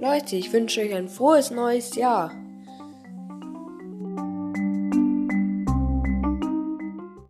Leute, ich wünsche euch ein frohes neues Jahr.